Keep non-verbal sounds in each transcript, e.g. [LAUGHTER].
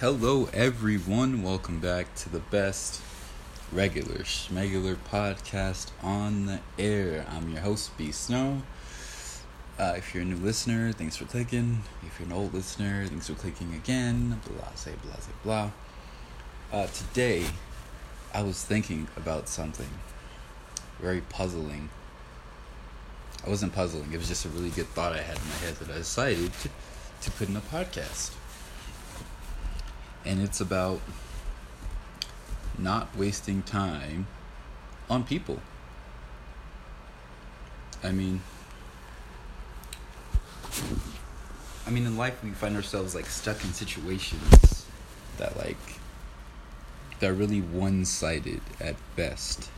Hello, everyone. Welcome back to the best regular schmegular podcast on the air. I'm your host, B Snow. Uh, if you're a new listener, thanks for clicking. If you're an old listener, thanks for clicking again. Blah, say, blah, say, blah. Uh, today, I was thinking about something very puzzling. I wasn't puzzling, it was just a really good thought I had in my head that I decided to, to put in a podcast and it's about not wasting time on people. I mean, I mean, in life we find ourselves like stuck in situations that like they're really one-sided at best,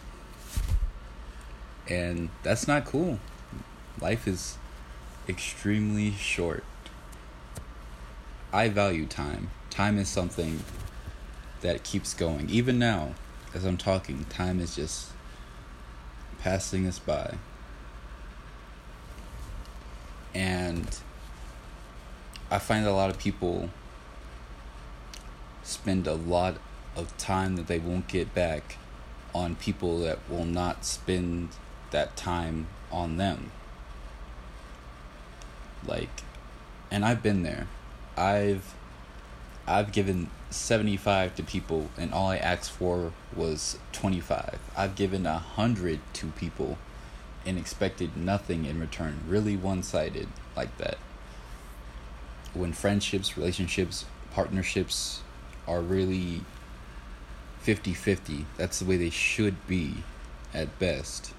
and that's not cool. Life is extremely short. I value time time is something that keeps going. Even now, as I'm talking, time is just passing us by. And I find a lot of people spend a lot of time that they won't get back on people that will not spend that time on them. Like, and I've been there. I've I've given 75 to people and all I asked for was 25. I've given 100 to people and expected nothing in return. Really one sided like that. When friendships, relationships, partnerships are really 50 50, that's the way they should be at best.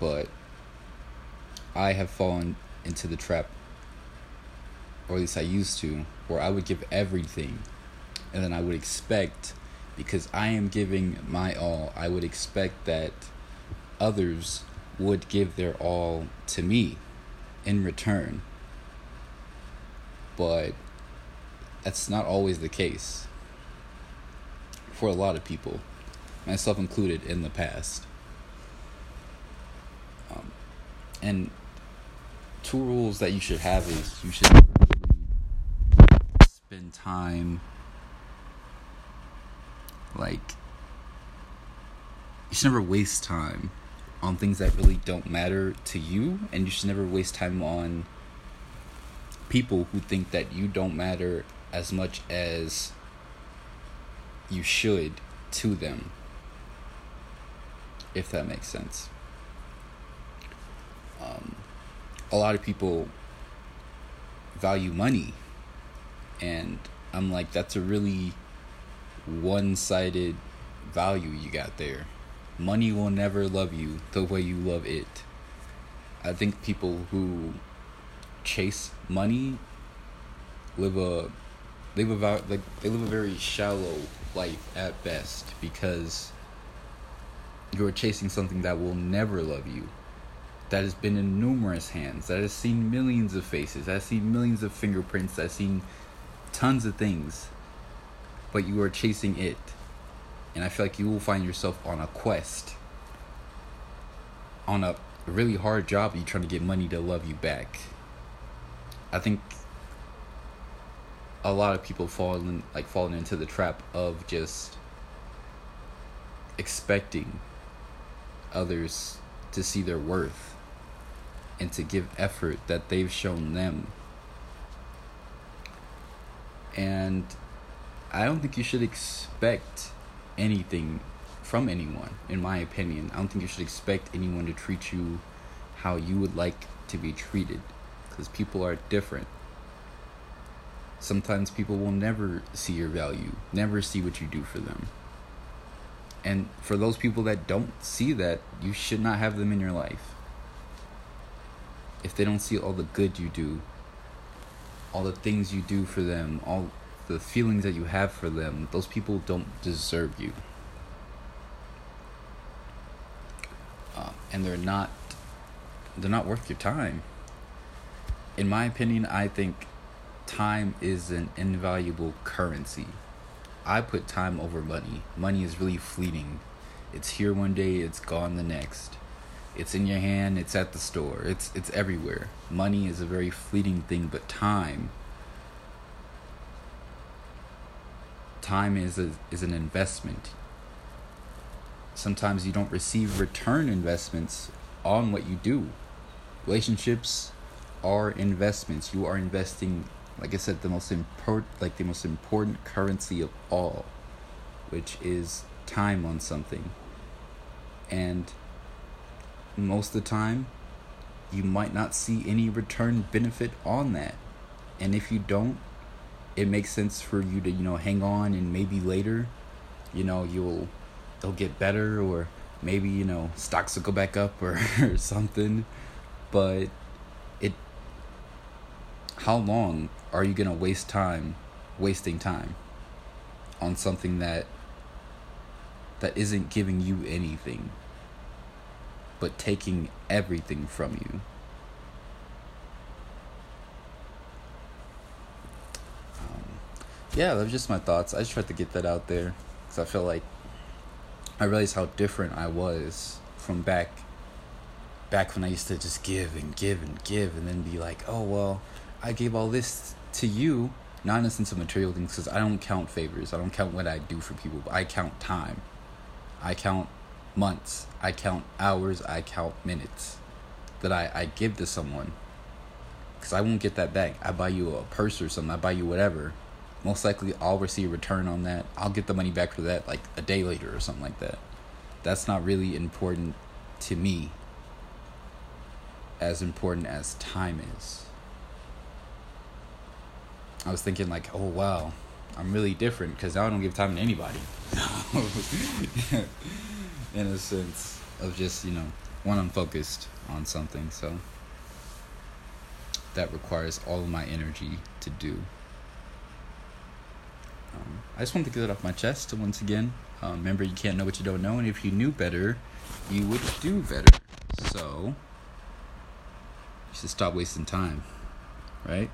But I have fallen into the trap or at least I used to, where I would give everything and then I would expect because I am giving my all, I would expect that others would give their all to me in return. But that's not always the case for a lot of people, myself included in the past. Um, and two rules that you should have is you should spend time like you should never waste time on things that really don't matter to you and you should never waste time on people who think that you don't matter as much as you should to them if that makes sense. Um, a lot of people value money and I'm like, that's a really one sided value you got there. Money will never love you the way you love it. I think people who chase money live a live a like they live a very shallow life at best because you're chasing something that will never love you that has been in numerous hands that has seen millions of faces that has seen millions of fingerprints that has seen tons of things, but you are chasing it. And I feel like you will find yourself on a quest, on a really hard job. you're trying to get money to love you back. I think a lot of people fall in, like falling into the trap of just expecting others to see their worth and to give effort that they've shown them and I don't think you should expect anything from anyone, in my opinion. I don't think you should expect anyone to treat you how you would like to be treated, because people are different. Sometimes people will never see your value, never see what you do for them. And for those people that don't see that, you should not have them in your life. If they don't see all the good you do, all the things you do for them, all the feelings that you have for them, those people don't deserve you. Uh, and they're not they're not worth your time. In my opinion, I think time is an invaluable currency. I put time over money. Money is really fleeting. It's here one day, it's gone the next. It's in your hand, it's at the store. It's it's everywhere. Money is a very fleeting thing, but time time is a, is an investment. Sometimes you don't receive return investments on what you do. Relationships are investments. You are investing, like I said, the most important, like the most important currency of all, which is time on something. And most of the time, you might not see any return benefit on that. And if you don't, it makes sense for you to, you know, hang on and maybe later, you know, you'll they'll get better or maybe, you know, stocks will go back up or, [LAUGHS] or something. But it how long are you to waste time wasting time on something that that isn't giving you anything but taking everything from you. Um, yeah, that was just my thoughts. I just tried to get that out there because I feel like I realized how different I was from back back when I used to just give and give and give and then be like, oh well, I gave all this to you, not in the sense of material things, because I don't count favors. I don't count what I do for people. But I count time. I count months. I count hours. I count minutes that I, I give to someone. Because I won't get that back. I buy you a purse or something. I buy you whatever. Most likely I'll receive a return on that. I'll get the money back for that like a day later or something like that. That's not really important to me as important as time is. I was thinking like, oh wow, I'm really different because I don't give time to anybody. [LAUGHS] in a sense of just you know when I'm focused on something. So that requires all of my energy to do. Um, I just wanted to get it off my chest once again. Um, remember, you can't know what you don't know, and if you knew better, you would do better. So, you should stop wasting time, right?